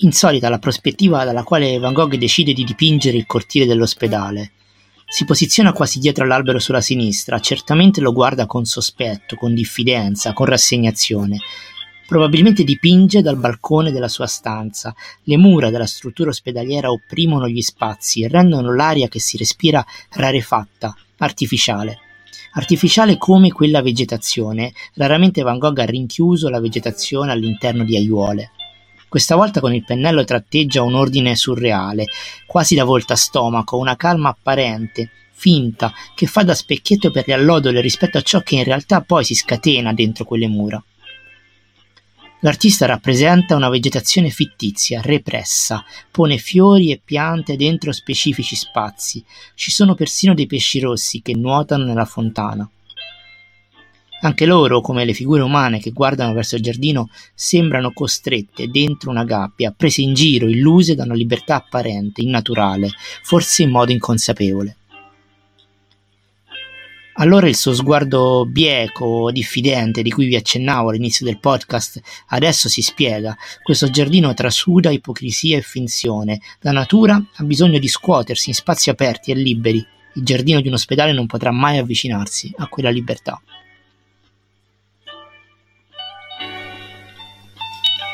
Insolita la prospettiva dalla quale Van Gogh decide di dipingere il cortile dell'ospedale. Si posiziona quasi dietro all'albero sulla sinistra, certamente lo guarda con sospetto, con diffidenza, con rassegnazione. Probabilmente dipinge dal balcone della sua stanza. Le mura della struttura ospedaliera opprimono gli spazi e rendono l'aria che si respira rarefatta, artificiale. Artificiale come quella vegetazione. Raramente Van Gogh ha rinchiuso la vegetazione all'interno di aiuole. Questa volta con il pennello tratteggia un ordine surreale, quasi da volta stomaco, una calma apparente, finta, che fa da specchietto per le allodole rispetto a ciò che in realtà poi si scatena dentro quelle mura. L'artista rappresenta una vegetazione fittizia, repressa, pone fiori e piante dentro specifici spazi. Ci sono persino dei pesci rossi che nuotano nella fontana. Anche loro, come le figure umane che guardano verso il giardino, sembrano costrette dentro una gabbia, prese in giro, illuse da una libertà apparente, innaturale, forse in modo inconsapevole. Allora il suo sguardo bieco, diffidente, di cui vi accennavo all'inizio del podcast, adesso si spiega. Questo giardino trasuda ipocrisia e finzione. La natura ha bisogno di scuotersi in spazi aperti e liberi. Il giardino di un ospedale non potrà mai avvicinarsi a quella libertà.